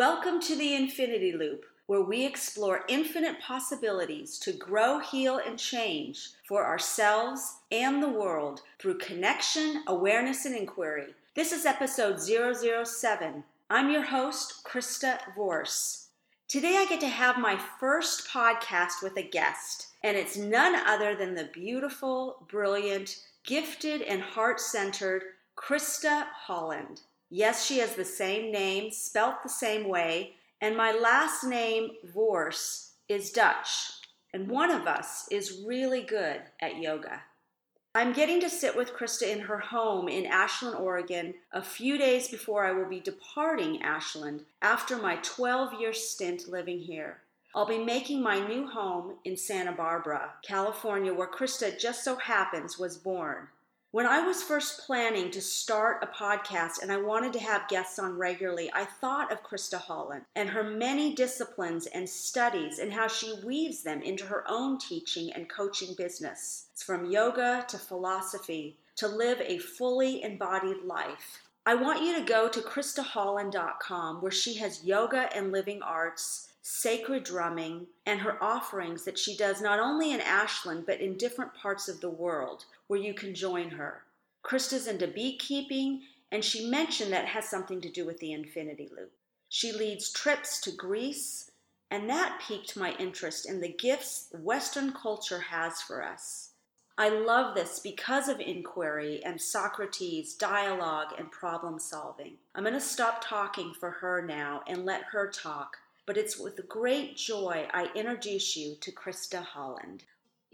Welcome to the Infinity Loop, where we explore infinite possibilities to grow, heal, and change for ourselves and the world through connection, awareness, and inquiry. This is episode 007. I'm your host, Krista Vorse. Today I get to have my first podcast with a guest, and it's none other than the beautiful, brilliant, gifted, and heart centered Krista Holland. Yes, she has the same name, spelt the same way, and my last name, Vorse, is Dutch, and one of us is really good at yoga. I'm getting to sit with Krista in her home in Ashland, Oregon, a few days before I will be departing Ashland after my 12 year stint living here. I'll be making my new home in Santa Barbara, California, where Krista just so happens was born. When I was first planning to start a podcast and I wanted to have guests on regularly, I thought of Krista Holland and her many disciplines and studies and how she weaves them into her own teaching and coaching business. It's from yoga to philosophy to live a fully embodied life. I want you to go to KristaHolland.com where she has yoga and living arts sacred drumming, and her offerings that she does not only in Ashland but in different parts of the world where you can join her. Krista's into beekeeping, and she mentioned that has something to do with the infinity loop. She leads trips to Greece, and that piqued my interest in the gifts Western culture has for us. I love this because of inquiry and Socrates, dialogue, and problem solving. I'm going to stop talking for her now and let her talk but it's with great joy I introduce you to Krista Holland.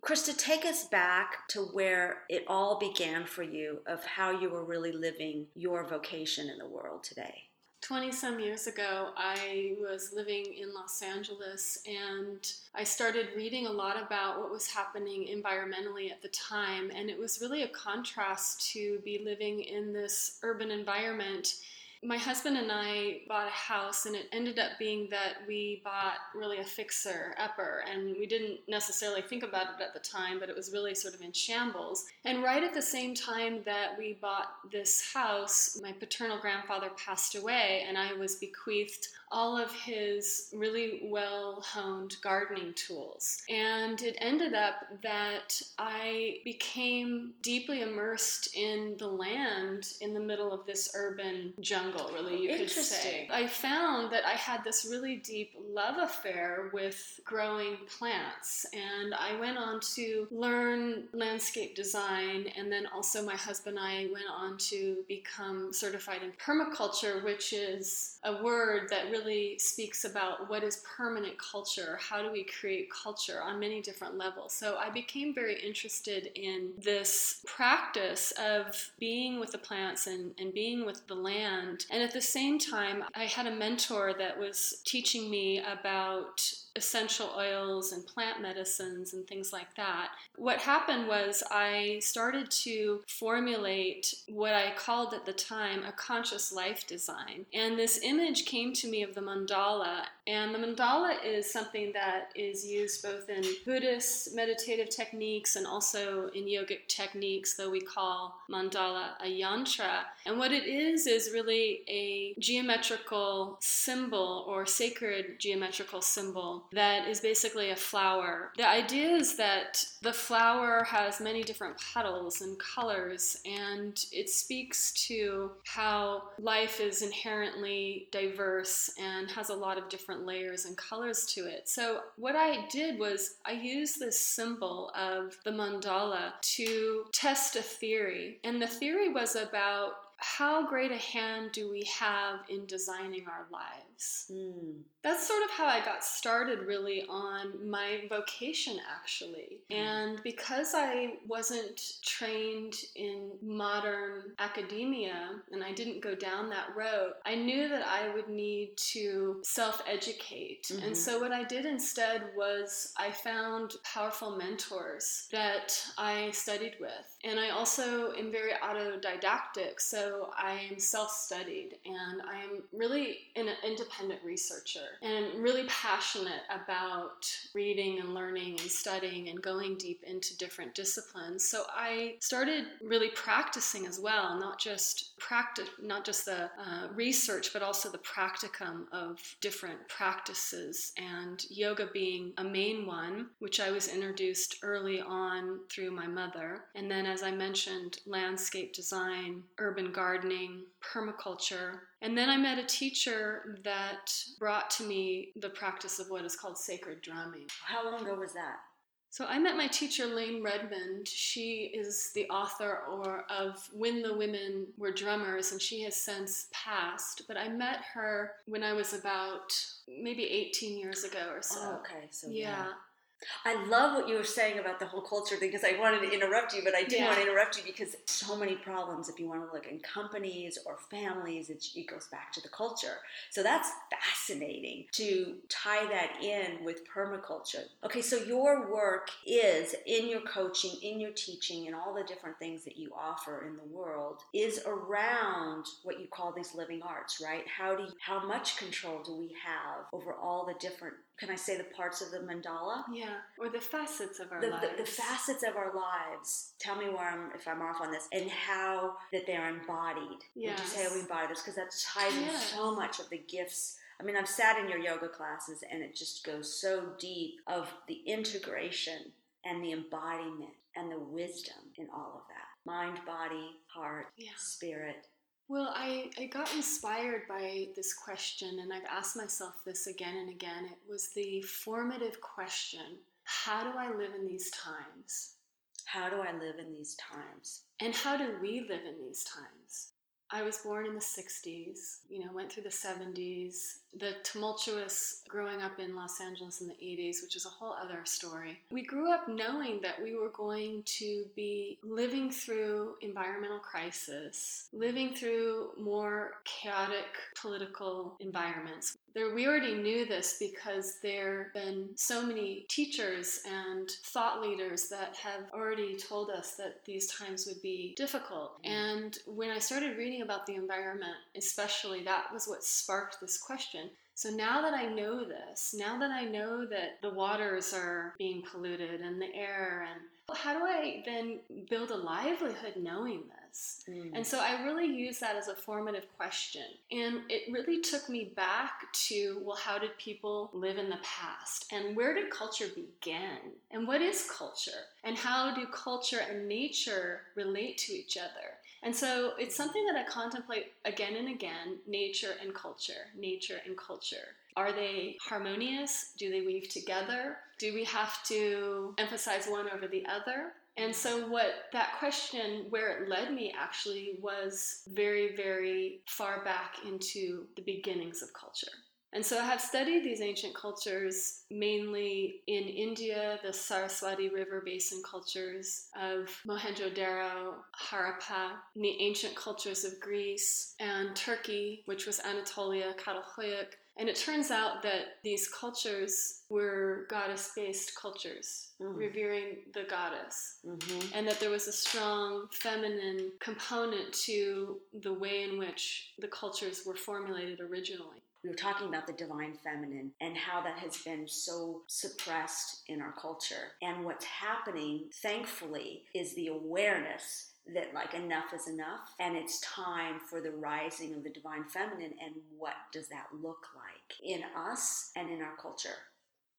Krista, take us back to where it all began for you of how you were really living your vocation in the world today. 20 some years ago, I was living in Los Angeles and I started reading a lot about what was happening environmentally at the time. And it was really a contrast to be living in this urban environment my husband and I bought a house, and it ended up being that we bought really a fixer upper, and we didn't necessarily think about it at the time, but it was really sort of in shambles. And right at the same time that we bought this house, my paternal grandfather passed away, and I was bequeathed all of his really well honed gardening tools. And it ended up that I became deeply immersed in the land in the middle of this urban jungle, really, you could say. I found that I had this really deep love affair with growing plants. And I went on to learn landscape design, and then also my husband and I went on to become certified in permaculture, which is a word that really really speaks about what is permanent culture, how do we create culture on many different levels. So I became very interested in this practice of being with the plants and, and being with the land. And at the same time, I had a mentor that was teaching me about essential oils and plant medicines and things like that. What happened was I started to formulate what I called at the time a conscious life design. And this image came to me of the mandala. And the mandala is something that is used both in Buddhist meditative techniques and also in yogic techniques, though we call mandala a yantra. And what it is is really a geometrical symbol or sacred geometrical symbol that is basically a flower. The idea is that the flower has many different petals and colors, and it speaks to how life is inherently diverse and has a lot of different layers and colors to it. So, what I did was I used this symbol of the mandala to test a theory, and the theory was about how great a hand do we have in designing our lives? Mm. That's sort of how I got started really on my vocation, actually. Mm. And because I wasn't trained in modern academia and I didn't go down that road, I knew that I would need to self educate. Mm-hmm. And so what I did instead was I found powerful mentors that I studied with. And I also am very autodidactic. So so I'm self studied and I'm really an independent researcher and really passionate about reading and learning and studying and going deep into different disciplines. So I started really practicing as well, not just practice, not just the uh, research, but also the practicum of different practices, and yoga being a main one, which I was introduced early on through my mother. And then, as I mentioned, landscape design, urban gardening, permaculture. And then I met a teacher that brought to me the practice of what is called sacred drumming. How long ago was that? So I met my teacher, Layne Redmond. She is the author or of When the Women Were Drummers, and she has since passed. But I met her when I was about maybe 18 years ago or so. Oh, okay. So yeah. yeah. I love what you were saying about the whole culture thing because I wanted to interrupt you, but I didn't Yeah. want to interrupt you because so many problems. If you want to look in companies or families, it, it goes back to the culture. So that's fascinating to tie that in with permaculture. Okay, so your work is in your coaching, in your teaching, and all the different things that you offer in the world is around what you call these living arts, right? How do you, how much control do we have over all the different? Can I say the parts of the mandala? Yeah, or the facets of our the, lives. the, the facets of our lives. Tell me where I'm if I'm off on this, and how that they're embodied. Would you say Yes. we embody this? Because that ties in Yes. so much of the gifts. I mean, I've sat in your yoga classes, and it just goes so deep of the integration and the embodiment and the wisdom in all of that mind, body, heart, Yeah. spirit. Well, I, I got inspired by this question, and I've asked myself this again and again. It was the formative question How do I live in these times? How do I live in these times? And how do we live in these times? I was born in the 60s, you know, went through the 70s, the tumultuous growing up in Los Angeles in the 80s, which is a whole other story. We grew up knowing that we were going to be living through environmental crisis, living through more chaotic political environments. There, we already knew this because there have been so many teachers and thought leaders that have already told us that these times would be difficult. Mm. And when I started reading about the environment, especially, that was what sparked this question. So now that I know this, now that I know that the waters are being polluted and the air, and how do I then build a livelihood knowing this? And so mm. I really use that as a formative question. And it really took me back to well, how did people live in the past? And where did culture begin? And what is culture? And how do culture and nature relate to each other? And so it's mm. something that I contemplate again and again nature and culture, nature and culture. Are they harmonious? Do they weave together? Do we have to emphasize one over the other? And so, what that question, where it led me actually, was very, very far back into the beginnings of culture. And so, I have studied these ancient cultures mainly in India, the Saraswati River Basin cultures of Mohenjo-Daro, Harappa, and the ancient cultures of Greece and Turkey, which was Anatolia, Catalhoyuk. And it turns out that these cultures were goddess based cultures, Mm. revering the goddess Mm-hmm. and that there was a strong feminine component to the way in which the cultures were formulated originally. we were talking about the divine feminine and how that has been so suppressed in our culture. And what's happening, thankfully, is the awareness that like enough is enough and it's time for the rising of the divine feminine and what does that look like in us and in our culture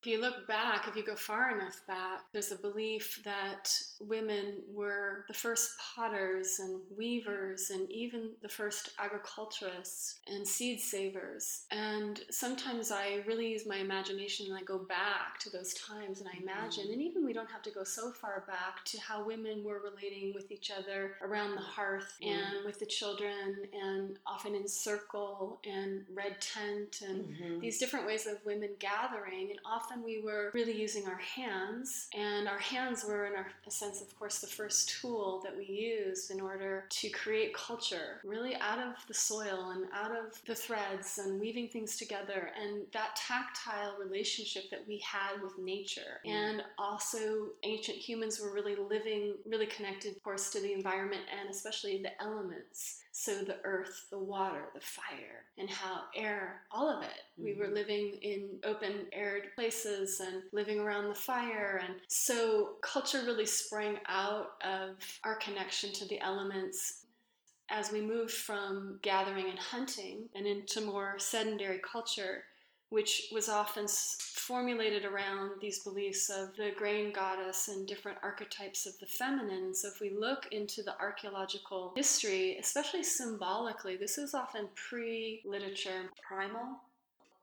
you look back, if you go far enough back, there's a belief that women were the first potters and weavers and even the first agriculturists and seed savers. And sometimes I really use my imagination and I go back to those times and I imagine, and even we don't have to go so far back to how women were relating with each other around the hearth Mm. and with the children and often in circle and red tent and Mhm. these different ways of women gathering and often we were really using our hands. And our hands were in our, a sense of course the first tool that we used in order to create culture really out of the soil and out of the threads and weaving things together. And that tactile relationship that we had with nature. Mm. and also ancient humans were really living really connected of course to the environment and especially the elements So the earth, the water, the fire, and how air, all of it. Mm-hmm. We were mm-hmm. living in open aired places and living around the fire. And so culture really sprang out of our connection to the elements as we moved from gathering and hunting and into more sedentary culture which was often formulated around these beliefs of the grain goddess and different archetypes of the feminine. So, if we look into the archaeological history, especially symbolically, this is often pre literature. Primal?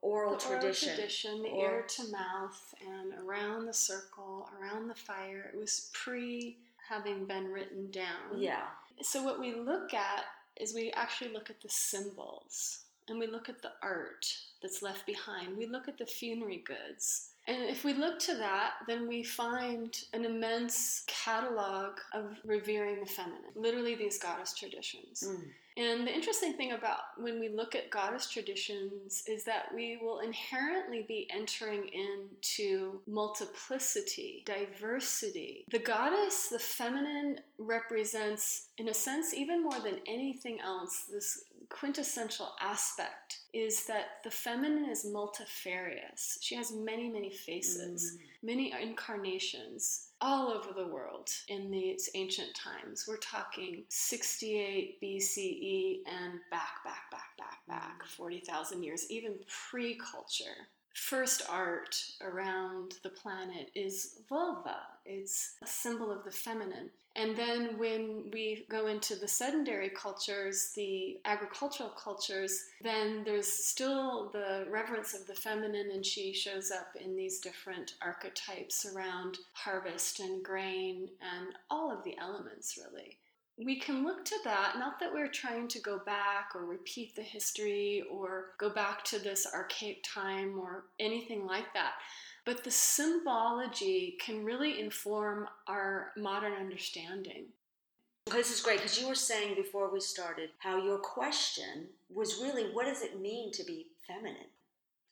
Oral the tradition. Oral tradition, the ear to mouth, and around the circle, around the fire. It was pre having been written down. Yeah. So, what we look at is we actually look at the symbols and we look at the art that's left behind. We look at the funerary goods. And if we look to that, then we find an immense catalog of revering the feminine, literally these goddess traditions. Mm. And the interesting thing about when we look at goddess traditions is that we will inherently be entering into multiplicity, diversity. The goddess, the feminine, represents, in a sense, even more than anything else, this quintessential aspect is that the feminine is multifarious. She has many, many faces, mm. many incarnations all over the world in these ancient times. We're talking 68 BCE and back, back, back, back, back, mm. 40,000 years, even pre culture first art around the planet is vulva. It's a symbol of the feminine. And then when we go into the sedentary cultures, the agricultural cultures, then there's still the reverence of the feminine, and she shows up in these different archetypes around harvest and grain and all of the elements, really we can look to that, not that we're trying to go back or repeat the history or go back to this archaic time or anything like that, but the symbology can really inform our modern understanding. This is great because you were saying before we started how your question was really what does it mean to be feminine?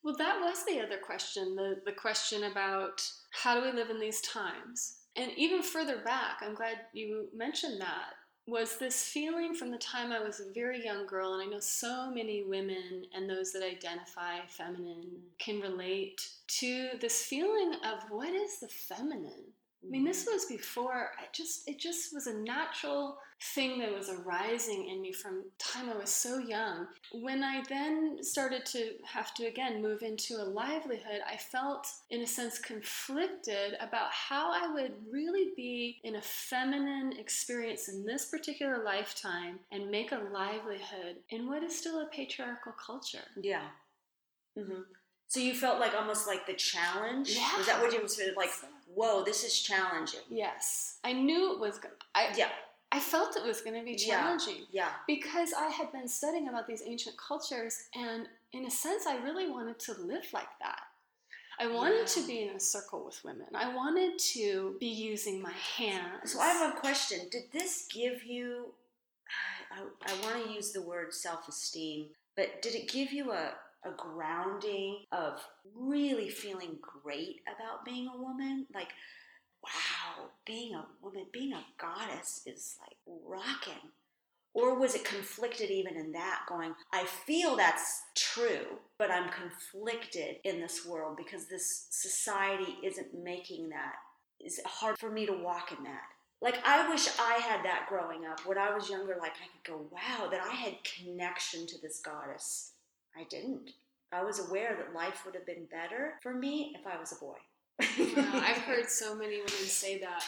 Well, that was the other question the, the question about how do we live in these times? And even further back, I'm glad you mentioned that was this feeling from the time I was a very young girl, and I know so many women and those that identify feminine can relate to this feeling of what is the feminine? I mean, this was before I just it just was a natural thing that was arising in me from time I was so young. When I then started to have to again move into a livelihood, I felt in a sense conflicted about how I would really be in a feminine experience in this particular lifetime and make a livelihood in what is still a patriarchal culture. Yeah. Mm-hmm. So you felt like almost like the challenge. Yeah. Was that what you was like? Whoa, this is challenging. Yes, I knew it was. I, yeah. I felt it was going to be challenging. Yeah. yeah. Because I had been studying about these ancient cultures, and in a sense, I really wanted to live like that. I wanted yeah. to be in a circle with women. I wanted to be using my hands. So I have a question. Did this give you? I, I want to use the word self-esteem, but did it give you a a grounding of really feeling great about being a woman. Like, wow, being a woman, being a goddess is like rocking. Or was it conflicted even in that, going, I feel that's true, but I'm conflicted in this world because this society isn't making that. It's hard for me to walk in that. Like, I wish I had that growing up. When I was younger, like, I could go, wow, that I had connection to this goddess I didn't. I was aware that life would have been better for me if I was a boy. I've heard so many women say that.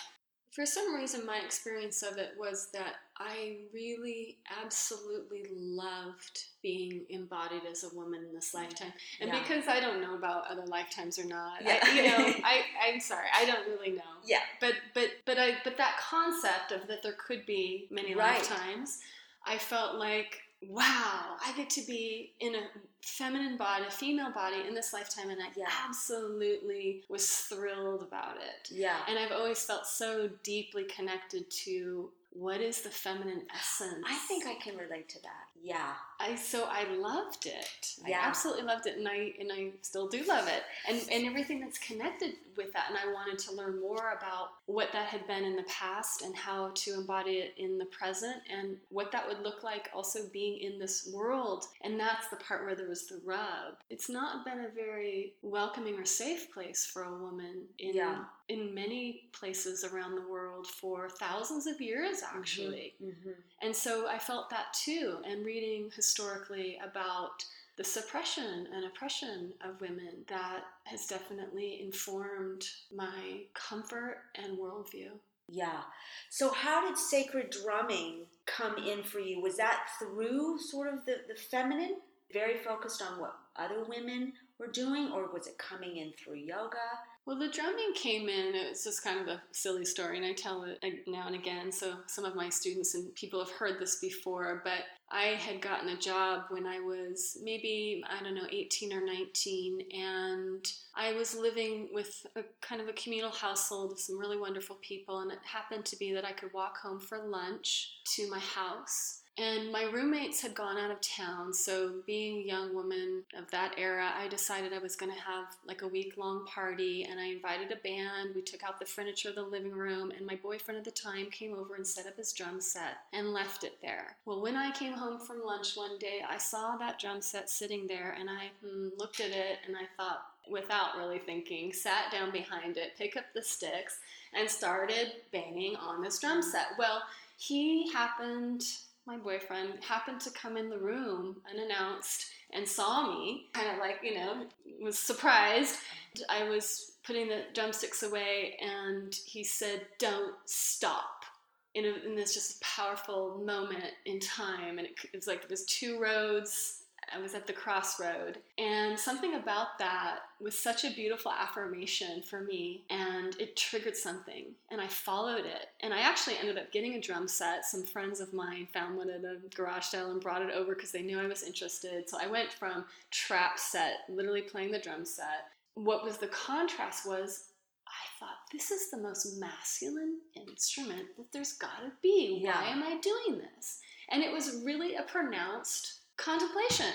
For some reason, my experience of it was that I really absolutely loved being embodied as a woman in this lifetime. And yeah. because I don't know about other lifetimes or not, yeah. I, you know, I, I'm sorry, I don't really know. Yeah. But but but I but that concept of that there could be many right. lifetimes, I felt like wow, I get to be in a feminine body, a female body in this lifetime, and I yeah. absolutely was thrilled about it. Yeah. And I've always felt so deeply connected to what is the feminine essence. I think I can relate to that. Yeah. I so I loved it. Yeah. I absolutely loved it and I and I still do love it. And and everything that's connected with that and I wanted to learn more about what that had been in the past and how to embody it in the present and what that would look like also being in this world. And that's the part where there was the rub. It's not been a very welcoming or safe place for a woman in Yeah. in many places around the world for thousands of years actually. Mm-hmm. And so I felt that too, and reading historically about the suppression and oppression of women that has definitely informed my comfort and worldview. Yeah. So, how did sacred drumming come in for you? Was that through sort of the, the feminine, very focused on what other women were doing, or was it coming in through yoga? Well, the drumming came in, it's just kind of a silly story, and I tell it now and again. So, some of my students and people have heard this before, but I had gotten a job when I was maybe, I don't know, 18 or 19, and I was living with a kind of a communal household of some really wonderful people, and it happened to be that I could walk home for lunch to my house. And my roommates had gone out of town, so being a young woman of that era, I decided I was going to have like a week long party and I invited a band. We took out the furniture of the living room, and my boyfriend at the time came over and set up his drum set and left it there. Well, when I came home from lunch one day, I saw that drum set sitting there and I hmm, looked at it and I thought, without really thinking, sat down behind it, picked up the sticks, and started banging on this drum set. Well, he happened my boyfriend happened to come in the room unannounced and saw me, kind of like, you know, was surprised. I was putting the drumsticks away and he said, Don't stop. In, a, in this just powerful moment in time, and it, it was like there was two roads I was at the crossroad. And something about that was such a beautiful affirmation for me, and it triggered something. And I followed it. And I actually ended up getting a drum set. Some friends of mine found one at a garage sale and brought it over because they knew I was interested. So I went from trap set, literally playing the drum set. What was the contrast was I thought, this is the most masculine instrument that there's gotta be. Yeah. Why am I doing this? And it was really a pronounced contemplation.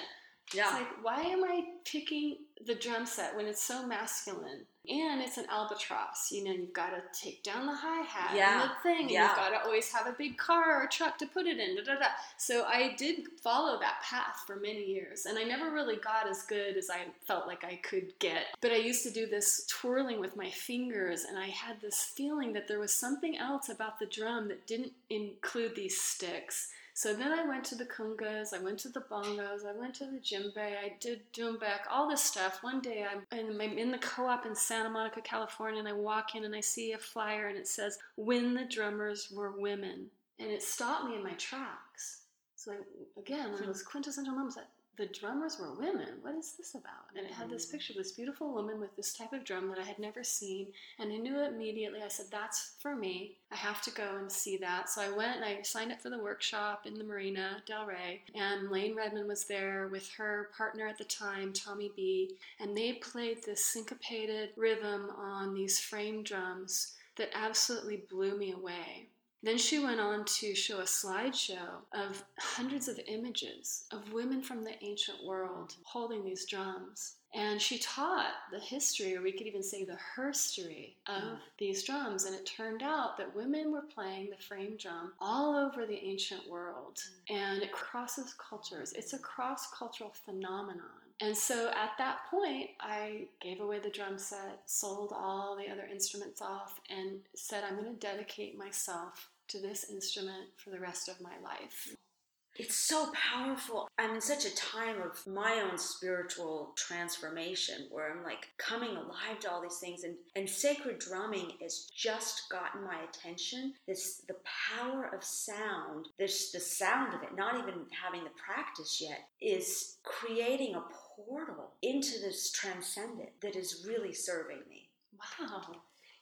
It's like, why am I picking the drum set when it's so masculine? And it's an albatross. You know, you've got to take down the hi hat Yeah. and the thing, and Yeah. you've got to always have a big car or truck to put it in. Da, da, da. So I did follow that path for many years, and I never really got as good as I felt like I could get. But I used to do this twirling with my fingers, and I had this feeling that there was something else about the drum that didn't include these sticks. So then I went to the congas, I went to the bongos, I went to the djembe, I did doumbek, all this stuff. One day I'm in, I'm in the co-op in Santa Monica, California, and I walk in and I see a flyer and it says, "When the drummers were women," and it stopped me in my tracks. So I, again, one of those quintessential moments that the drummers were women. What is this about? And it had this mm. picture of this beautiful woman with this type of drum that I had never seen, and I knew immediately. I said, "That's for me. I have to go and see that." So I went and I signed up for the workshop in the Marina Del Rey, and Layne Redmond was there with her partner at the time, Tommy B, and they played this syncopated rhythm on these frame drums that absolutely blew me away. Then she went on to show a slideshow of hundreds of images of women from the ancient world holding these drums. And she taught the history, or we could even say the herstory, of Mm. these drums. And it turned out that women were playing the frame drum all over the ancient world. And it crosses cultures, it's a cross cultural phenomenon. And so at that point, I gave away the drum set, sold all the other instruments off, and said, I'm going to dedicate myself to this instrument for the rest of my life. It's so powerful. I'm in such a time of my own spiritual transformation where I'm like coming alive to all these things and, and sacred drumming has just gotten my attention. This the power of sound, this the sound of it, not even having the practice yet, is creating a portal into this transcendent that is really serving me. Wow.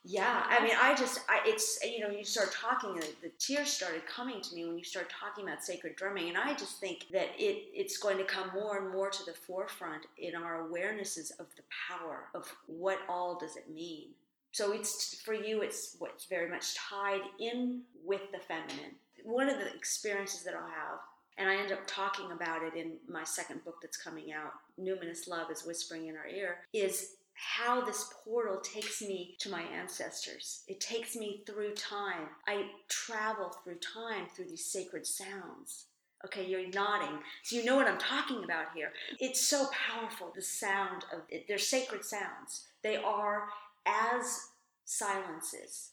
Yeah, I mean, I just, I, it's, you know, you start talking, and the, tears started coming to me when you start talking about sacred drumming, and I just think that it, it's going to come more and more to the forefront in our awarenesses of the power of what all does it mean. So it's for you, it's what's very much tied in with the feminine. One of the experiences that I'll have, and I end up talking about it in my second book that's coming out, Numinous Love is Whispering in Our Ear, is how this portal takes me to my ancestors. It takes me through time. I travel through time through these sacred sounds. Okay, you're nodding. So you know what I'm talking about here. It's so powerful, the sound of it. They're sacred sounds. They are as silences.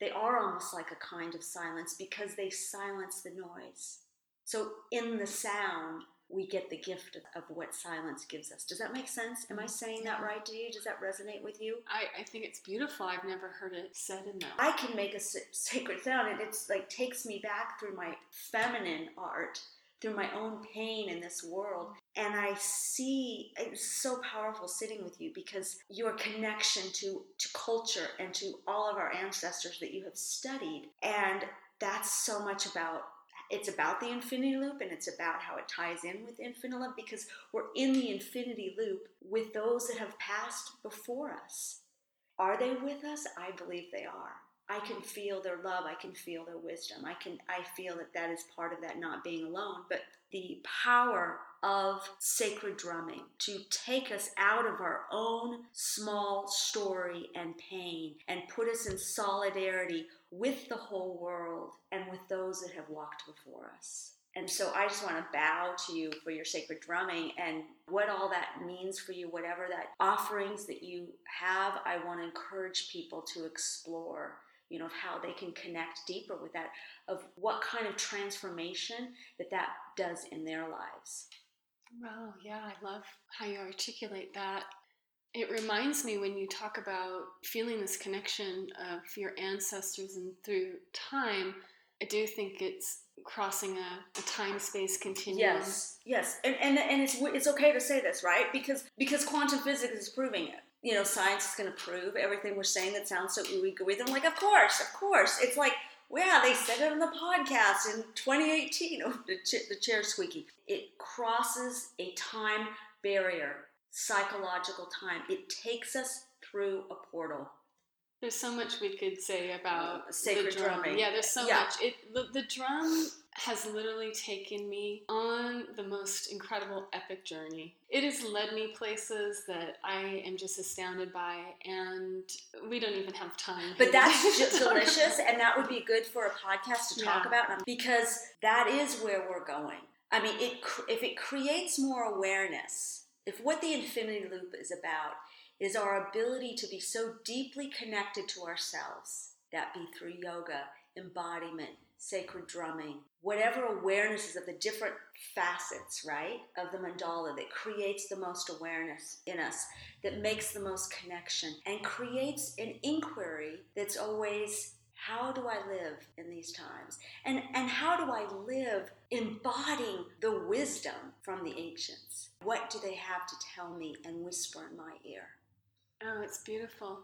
They are almost like a kind of silence because they silence the noise. So in the sound, we get the gift of, what silence gives us. Does that make sense? Am I saying that right to you? Does that resonate with you? I, I think it's beautiful. I've never heard it said in that. I can make a sacred sound, and it's like takes me back through my feminine art, through my own pain in this world, and I see it's so powerful sitting with you because your connection to to culture and to all of our ancestors that you have studied, and that's so much about it's about the infinity loop and it's about how it ties in with infinite love because we're in the infinity loop with those that have passed before us. Are they with us? I believe they are. I can feel their love. I can feel their wisdom. I can I feel that that is part of that not being alone, but the power of sacred drumming to take us out of our own small story and pain and put us in solidarity with the whole world and with those that have walked before us. And so I just want to bow to you for your sacred drumming and what all that means for you, whatever that offerings that you have. I want to encourage people to explore, you know, how they can connect deeper with that, of what kind of transformation that that does in their lives. Wow, yeah, I love how you articulate that. It reminds me when you talk about feeling this connection of your ancestors and through time, I do think it's crossing a, a time space continuum. Yes, yes, and, and and it's it's okay to say this, right? Because because quantum physics is proving it. You know, science is going to prove everything we're saying that sounds so ooey gooey. I'm like, of course, of course. It's like, yeah, they said it on the podcast in 2018. Oh, the, ch- the chair squeaky. It crosses a time barrier psychological time. It takes us through a portal. There's so much we could say about uh, sacred the drum. drumming. Yeah, there's so yeah. much. It the, the drum has literally taken me on the most incredible epic journey. It has led me places that I am just astounded by, and we don't even have time. But that's just delicious, and that would be good for a podcast to talk yeah. about because that is where we're going. I mean, it if it creates more awareness if what the infinity loop is about is our ability to be so deeply connected to ourselves, that be through yoga, embodiment, sacred drumming, whatever awarenesses of the different facets, right, of the mandala that creates the most awareness in us, that makes the most connection, and creates an inquiry that's always how do I live in these times? And, and how do I live embodying the wisdom from the ancients? What do they have to tell me and whisper in my ear? Oh, it's beautiful.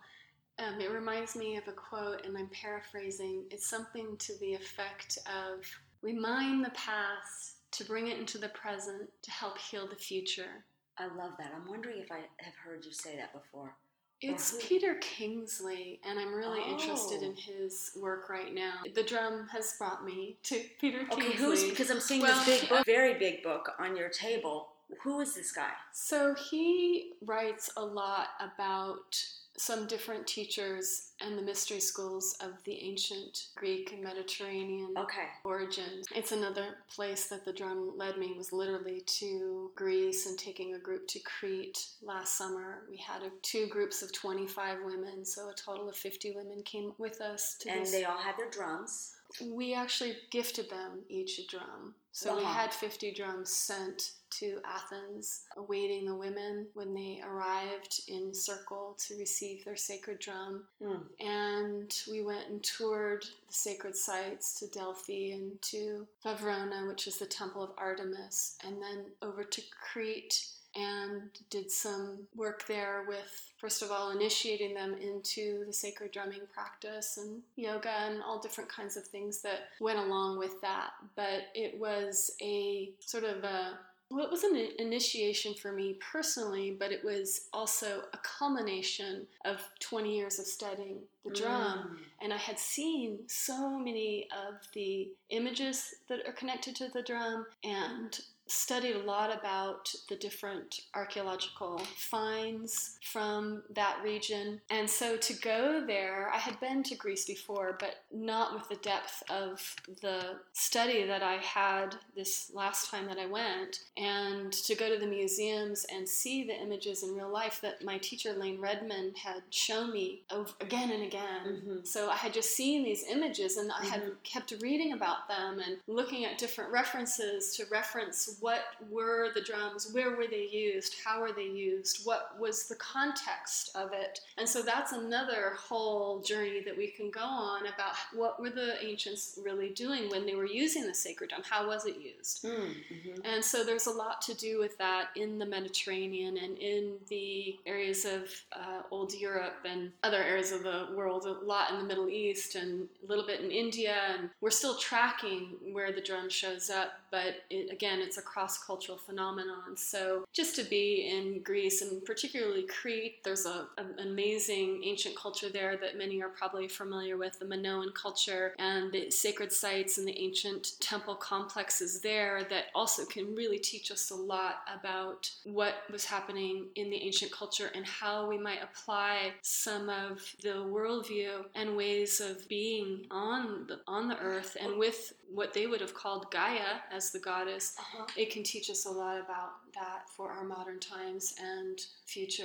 Um, it reminds me of a quote, and I'm paraphrasing. It's something to the effect of We mine the past to bring it into the present to help heal the future. I love that. I'm wondering if I have heard you say that before. It's Peter Kingsley, and I'm really oh. interested in oh. his work right now. The drum has brought me to Peter Kingsley. Okay, who's because I'm seeing well, this big book, very big book on your table. Who is this guy? So he writes a lot about some different teachers and the mystery schools of the ancient Greek and Mediterranean okay. origins. It's another place that the drum led me was literally to Greece and taking a group to Crete last summer. We had a, two groups of 25 women, so a total of 50 women came with us. To and this. they all had their drums. We actually gifted them each a drum. So uh-huh. we had 50 drums sent to Athens, awaiting the women when they arrived in circle to receive their sacred drum. Mm. And we went and toured the sacred sites to Delphi and to Vravrona, which is the temple of Artemis, and then over to Crete and did some work there with, first of all, initiating them into the sacred drumming practice and yoga and all different kinds of things that went along with that. But it was a sort of a well, it was an initiation for me personally, but it was also a culmination of 20 years of studying the drum. Mm. And I had seen so many of the images that are connected to the drum and studied a lot about the different archaeological finds from that region. And so to go there, I had been to Greece before, but not with the depth of the study that I had this last time that I went. And to go to the museums and see the images in real life that my teacher, Layne Redmond, had shown me again and again. Mm-hmm. So I had just seen these images and I had mm-hmm. kept reading about them and looking at different references to reference what were the drums, where were they used, how were they used, what was the context of it. And so that's another whole journey that we can go on about what were the ancients really doing when they were using the sacred drum, how was it used. Mm, mm-hmm. And so there's a lot to do with that in the Mediterranean and in the areas of uh, old Europe and other areas of the world, a lot in the Middle East and a little bit in India. And we're still tracking where the drum shows up, but it, again, it's a cross cultural phenomenon. So just to be in Greece and particularly Crete, there's a, an amazing ancient culture there that many are probably familiar with, the Minoan culture and the sacred sites and the ancient temple complexes there that also can really teach us a lot about what was happening in the ancient culture and how we might apply some of the worldview and ways of being on the on the earth and with what they would have called Gaia as the goddess, uh-huh. it can teach us a lot about that for our modern times and future.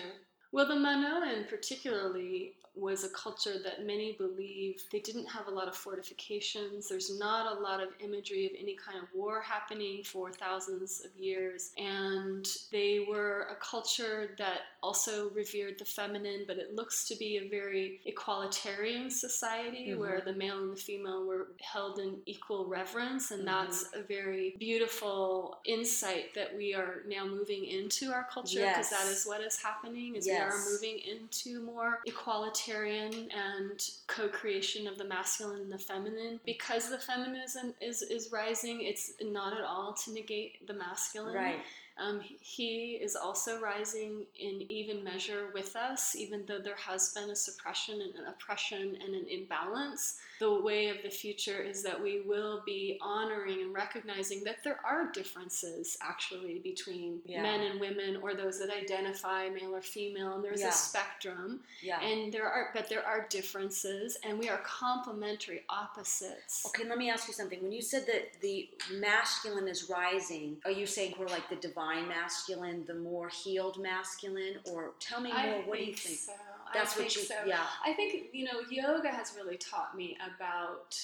Well, the Minoan particularly was a culture that many believe they didn't have a lot of fortifications. There's not a lot of imagery of any kind of war happening for thousands of years. And they were a culture that also revered the feminine, but it looks to be a very equalitarian society mm-hmm. where the male and the female were held in equal reverence. And mm-hmm. that's a very beautiful insight that we are now moving into our culture because yes. that is what is happening is yes. we are moving into more equality egalitarian and co-creation of the masculine and the feminine. Because the feminism is is rising, it's not at all to negate the masculine. Right. Um, he is also rising in even measure with us, even though there has been a suppression and an oppression and an imbalance. The way of the future is that we will be honoring and recognizing that there are differences actually between yeah. men and women or those that identify male or female, and there's yeah. a spectrum. Yeah. And there are, but there are differences, and we are complementary opposites. Okay, let me ask you something. When you said that the masculine is rising, are you saying we're like the divine? masculine, the more healed masculine, or tell me more. I what do you think? So. That's I what you. So. Yeah. I think you know yoga has really taught me about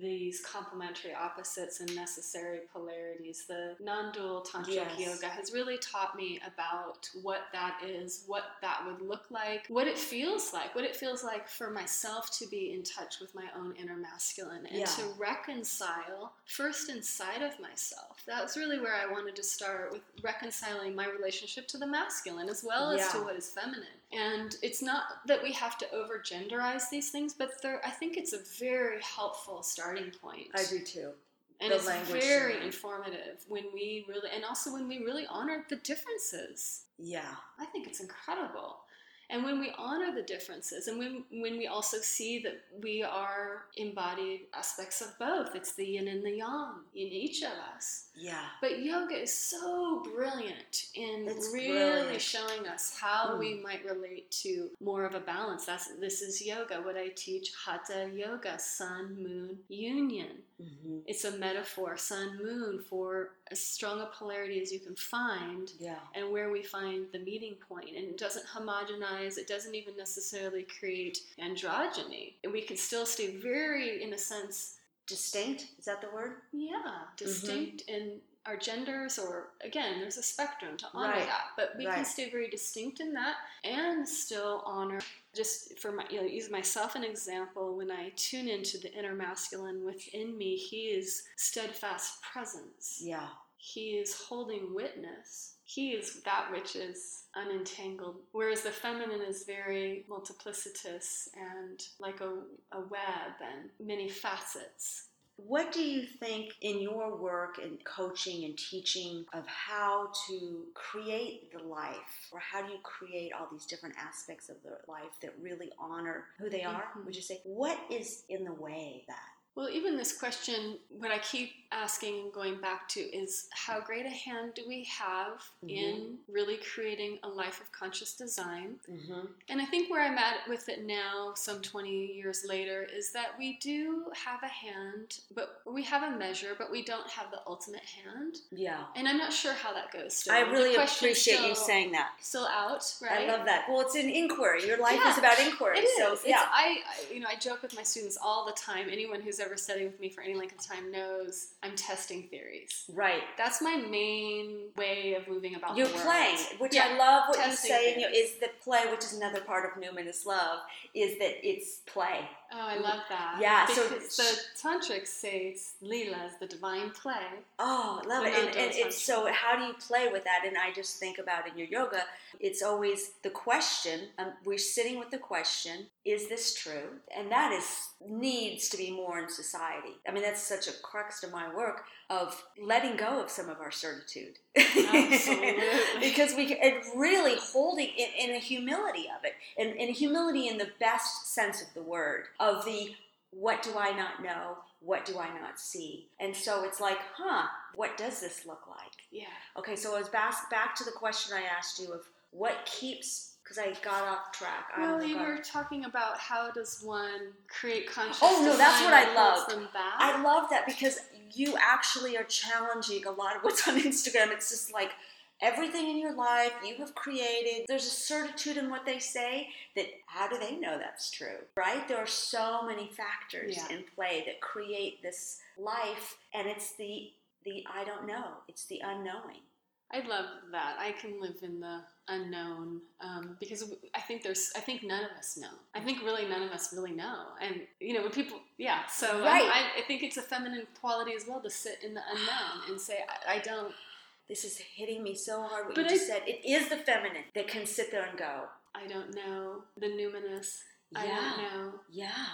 these complementary opposites and necessary polarities. The non dual tantric yes. yoga has really taught me about what that is, what that would look like, what it feels like, what it feels like for myself to be in touch with my own inner masculine and yeah. to reconcile first inside of myself. That's really where I wanted to start with reconciling my relationship to the masculine as well yeah. as to what is feminine. And it's not that we have to over genderize these things, but I think it's a very helpful starting point. I do too. And the it's very informative when we really, and also when we really honor the differences. Yeah. I think it's incredible. And when we honor the differences, and when, when we also see that we are embodied aspects of both, it's the yin and the yang in each of us. Yeah. But yoga is so brilliant in it's really brilliant. showing us how mm. we might relate to more of a balance. That's this is yoga. What I teach, hatha yoga, sun moon union. Mm-hmm. It's a metaphor, sun moon, for as strong a polarity as you can find, yeah. and where we find the meeting. And it doesn't homogenize. It doesn't even necessarily create androgyny. And we can still stay very, in a sense, distinct is that the word yeah distinct mm-hmm. in our genders or again there's a spectrum to honor right. that but we right. can stay very distinct in that and still honor just for my you know use myself an example when i tune into the inner masculine within me he is steadfast presence yeah he is holding witness he is that which is unentangled, whereas the feminine is very multiplicitous and like a, a web and many facets. What do you think in your work and coaching and teaching of how to create the life, or how do you create all these different aspects of the life that really honor who they are? Mhm. Would you say what is in the way that? Well, even this question, what I keep asking and going back to is how great a hand do we have in really creating a life of conscious design? Mm-hmm. And I think where I'm at with it now, some 20 years later, is that we do have a hand, but we have a measure, but we don't have the ultimate hand. Yeah. And I'm not sure how that goes still. I really appreciate you saying that. Still out, right? I love that. Well, it's an inquiry. Your life Yeah, is about inquiry. It is. So, yeah. I, I, you know, I joke with my students all the time. Anyone who's ever studied with me for any length of time knows I'm testing theories. Right. That's my main way of moving about You're the world. playing, which Yeah, I love what you testing say, and you, things. is that play, which is another part of numinous love, is that it's play. Oh, I love that. Yeah, so- Because the tantrics say it's lila is the divine play. Oh, I love it. And, and it's so how do you play with that? And I just think about in your yoga, it's always the question. Um, we're sitting with the question: Is this true? And that is needs to be more in society. I mean, that's such a crux to my work of letting go of some of our certitude. Absolutely. because we and really holding in, in a humility of it, and in humility in the best sense of the word, of the what do I not know? What do I not see? And so it's like, huh, what does this look like? Yeah. Okay, so I was back, back to the question I asked you of what keeps, because I got off track. I Well, you were talking about how does one create conscious Oh, no, that's what I that holds loved. them back. I love that because you actually are challenging a lot of what's on Instagram. It's just like everything in your life you have created. There's a certitude in what they say that how do they know that's true, right? There are so many factors Yeah. in play that create this life, and it's the the I don't know. It's the unknowing. I love that. I can live in the unknown um, because I think there's. I think none of us know. I think really none of us really know. And you know, when people, yeah. So um, Right. I, I think it's a feminine quality as well to sit in the unknown and say, I, I don't. This is hitting me so hard. What But you just said. It is the feminine that can sit there and go, I don't know the numinous. I Yeah. don't know. yeah.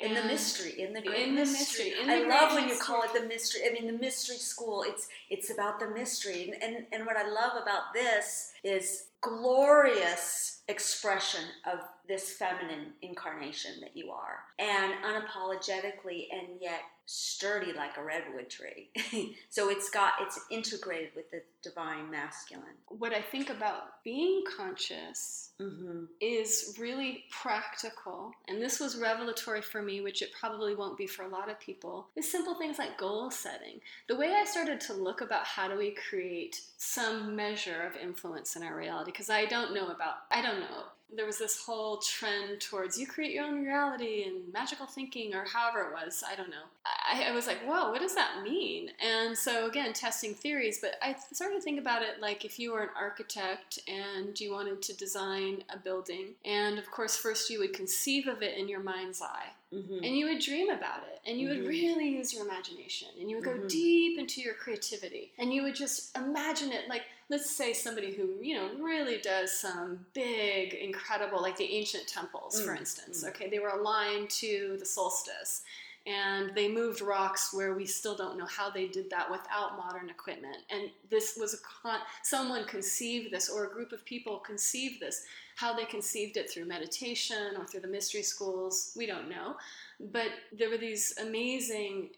In the mystery, in the great in the mystery. mystery, in I the love when you call it the mystery. I mean, the mystery school. It's it's about the mystery, and and, and what I love about this is glorious expression of this feminine incarnation that you are, and unapologetically, and yet sturdy like a redwood tree. so it's got it's integrated with the divine masculine. What I think about being conscious Mm-hmm. is really practical, and this was revelatory for me, which it probably won't be for a lot of people, is simple things like goal setting. The way I started to look about how do we create some measure of influence in our reality, because I don't know about, I don't know. There was this whole trend towards you create your own reality and magical thinking, or however it was. I don't know. I, I was like, whoa, what does that mean? And so, again, testing theories, but I started to think about it like if you were an architect and you wanted to design a building, and of course, first you would conceive of it in your mind's eye, Mm-hmm. and you would dream about it, and you would Mhm. really use your imagination, and you would go Mhm. deep into your creativity, and you would just imagine it like, let's say somebody who, you know, really does some big, incredible, like the ancient temples, for Mm, instance, mm. okay, they were aligned to the solstice. And they moved rocks where we still don't know how they did that without modern equipment. And this was a con- someone conceived this, or a group of people conceived this. How they conceived it through meditation or through the mystery schools, we don't know. But there were these amazing,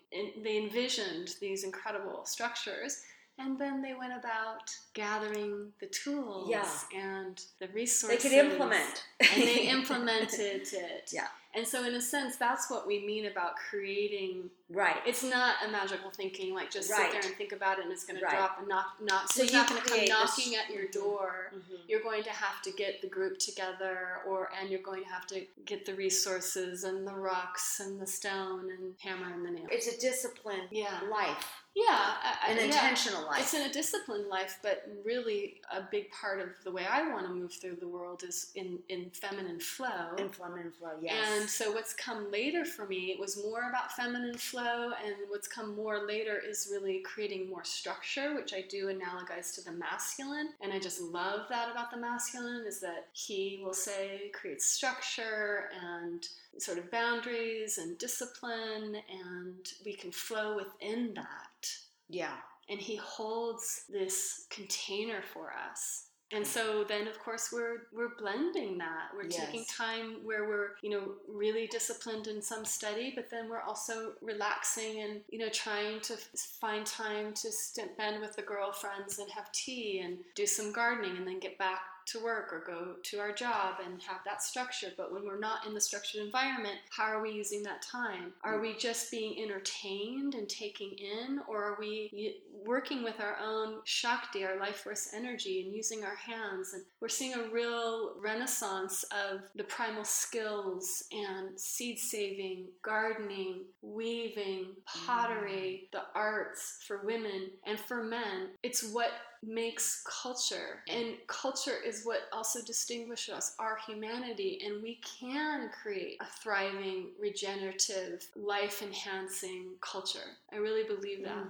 they envisioned these incredible structures. And then they went about gathering the tools Yeah. and the resources. They could implement. and they implemented it. Yeah. And so, in a sense, that's what we mean about creating. right. It's not a magical thinking, like just Right. sit there and think about it and it's going to drop and knock, knock. So it's not going to come this- knocking at your door. Mhm. You're going to have to get the group together, or and you're going to have to get the resources and the rocks and the stone and hammer and the nail. It's a disciplined Yeah. life, Yeah, I, I- an yeah. intentional life. It's in a disciplined life, but really a big part of the way I want to move through the world is in, in feminine flow. in feminine flow, yes. And so what's come later for me, was more about feminine flow flow, and what's come more later is really creating more structure, which I do analogize to the masculine. And I just love that about the masculine is that he will say creates structure and sort of boundaries and discipline, and we can flow within that. Yeah. And he holds this container for us and mm. so then of course we're we're blending that we're yes. taking time where we're you know really disciplined in some study but then we're also relaxing and you know trying to find time to spend with the girlfriends and have tea and do some gardening and then get back to work or go to our job and have that structure. But when we're not in the structured environment, how are we using that time? Are we just being entertained and taking in, or are we working with our own Shakti, our life force energy, and using our hands? And we're seeing a real renaissance of the primal skills and seed saving, gardening, weaving, pottery, mm. the arts for women and for men. It's what makes culture. And culture is what also distinguishes us, our humanity. And we can create a thriving, regenerative, life enhancing culture. I really believe that. Mm.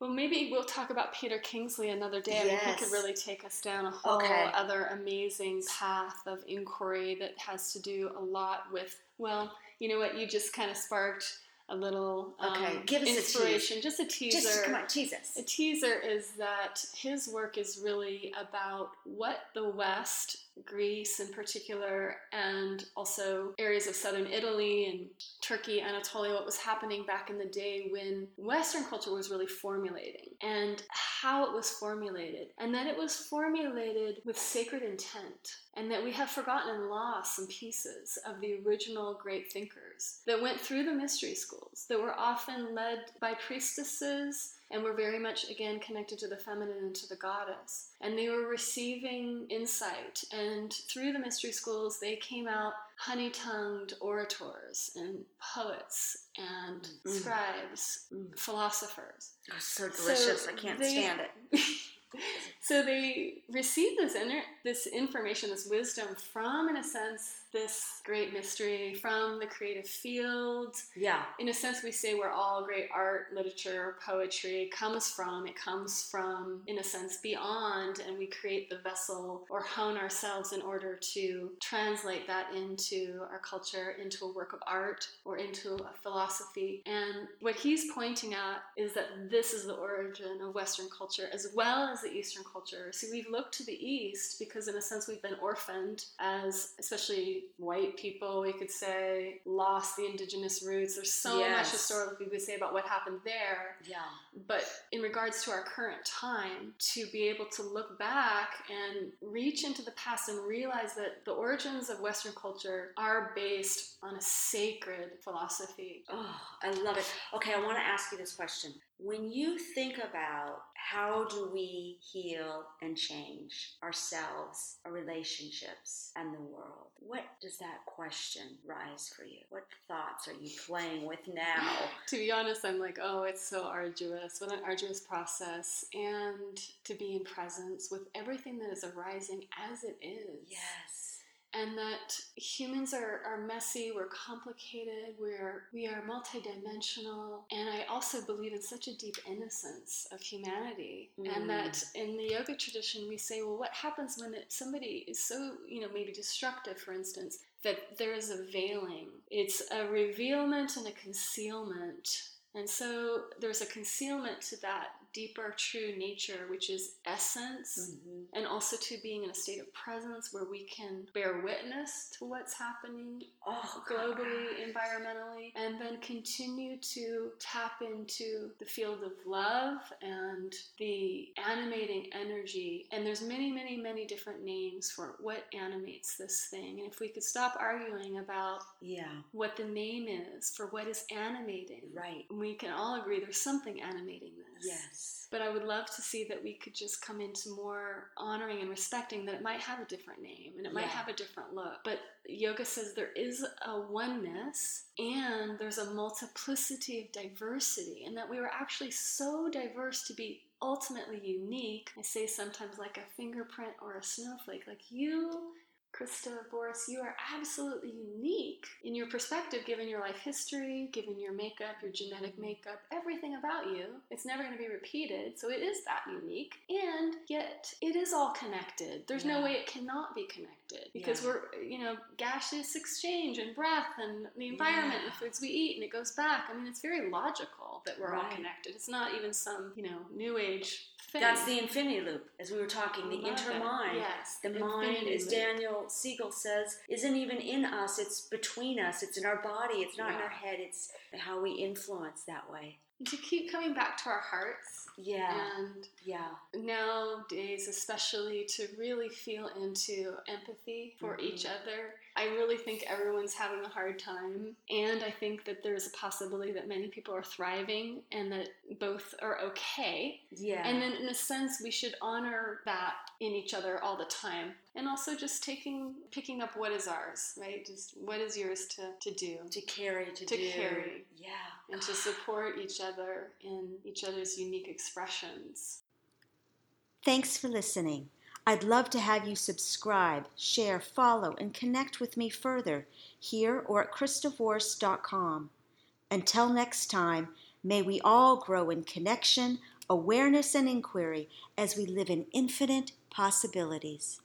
Well, maybe we'll talk about Peter Kingsley another day. I mean, he could really take us down a whole okay. other amazing path of inquiry that has to do a lot with, well, you know what, you just kind of sparked a little okay. Um, Give us inspiration, a just a teaser. Just come on, tease us. A teaser is that his work is really about what the West Greece in particular, and also areas of southern Italy and Turkey, Anatolia, what was happening back in the day when Western culture was really formulating, and how it was formulated, and that it was formulated with sacred intent, and that we have forgotten and lost some pieces of the original great thinkers that went through the mystery schools, that were often led by priestesses and were very much again connected to the feminine and to the goddess. And they were receiving insight, and through the mystery schools, they came out honey tongued orators and poets and mm. scribes, mm. philosophers. Oh, so delicious. So I can't they, stand it. so they received this, inner, this information, this wisdom from, in a sense, this great mystery from the creative field. Yeah. In a sense, we say where all great art, literature, poetry comes from. It comes from, in a sense, beyond, and we create the vessel or hone ourselves in order to translate that into our culture, into a work of art, or into a philosophy. And what he's pointing at is that this is the origin of Western culture as well as the Eastern culture. So we've looked to the East because, in a sense, we've been orphaned as, especially white people, we could say, lost the indigenous roots. There's so yes. much historically we could say about what happened there. Yeah. But in regards to our current time, to be able to look back and reach into the past and realize that the origins of Western culture are based on a sacred philosophy. Oh, I love it. Okay, I want to ask you this question. When you think about how do we heal and change ourselves, our relationships, and the world, what does that question rise for you? What thoughts are you playing with now? to be honest, I'm like, oh, it's so arduous. What an arduous process. And to be in presence with everything that is arising as it is. Yes and that humans are, are messy, we're complicated, we're we are multidimensional, and I also believe in such a deep innocence of humanity, mm. and that in the yoga tradition we say, well, what happens when it, somebody is so you know maybe destructive, for instance, that there is a veiling. It's a revealment and a concealment. And so there's a concealment to that deeper true nature, which is essence, mm-hmm. and also to being in a state of presence where we can bear witness to what's happening oh, globally, God. environmentally, and then continue to tap into the field of love and the animating energy. And there's many, many, many different names for what animates this thing. And if we could stop arguing about yeah what the name is for what is animating, right? We can all agree there's something animating this. Yes. But I would love to see that we could just come into more honoring and respecting that it might have a different name and it might have a different look. But yoga says there is a oneness and there's a multiplicity of diversity, and that we were actually so diverse to be ultimately unique. I say sometimes like a fingerprint or a snowflake, like you Krista Vorse, you are absolutely unique in your perspective, given your life history, given your makeup, your genetic makeup, everything about you. It's never going to be repeated, so it is that unique. And yet, it is all connected. There's Yeah. no way it cannot be connected because Yeah. we're, you know, gaseous exchange and breath and the environment and the foods we eat, and it goes back. I mean, it's very logical that we're all connected. It's not even some, you know, new age That's the infinity loop, as we were talking, the intermind. Yes, The mind, as. Daniel Siegel says, isn't even in us, it's between us, it's in our body, it's not in our head, it's how we influence that way. To keep coming back to our hearts Yeah, and yeah, nowadays especially to really feel into empathy for Mhm. each other i really think everyone's having a hard time and i think that there's a possibility that many people are thriving and that both are okay yeah. and then in a sense we should honor that in each other all the time and also just taking picking up what is ours right just what is yours to, to do to carry, to, To do. carry. Yeah. and to support each other in each other's unique expressions Thanks for listening. I'd love to have you subscribe, share, follow, and connect with me further here or at kristavorse.com. Until next time, may we all grow in connection, awareness, and inquiry as we live in infinite possibilities.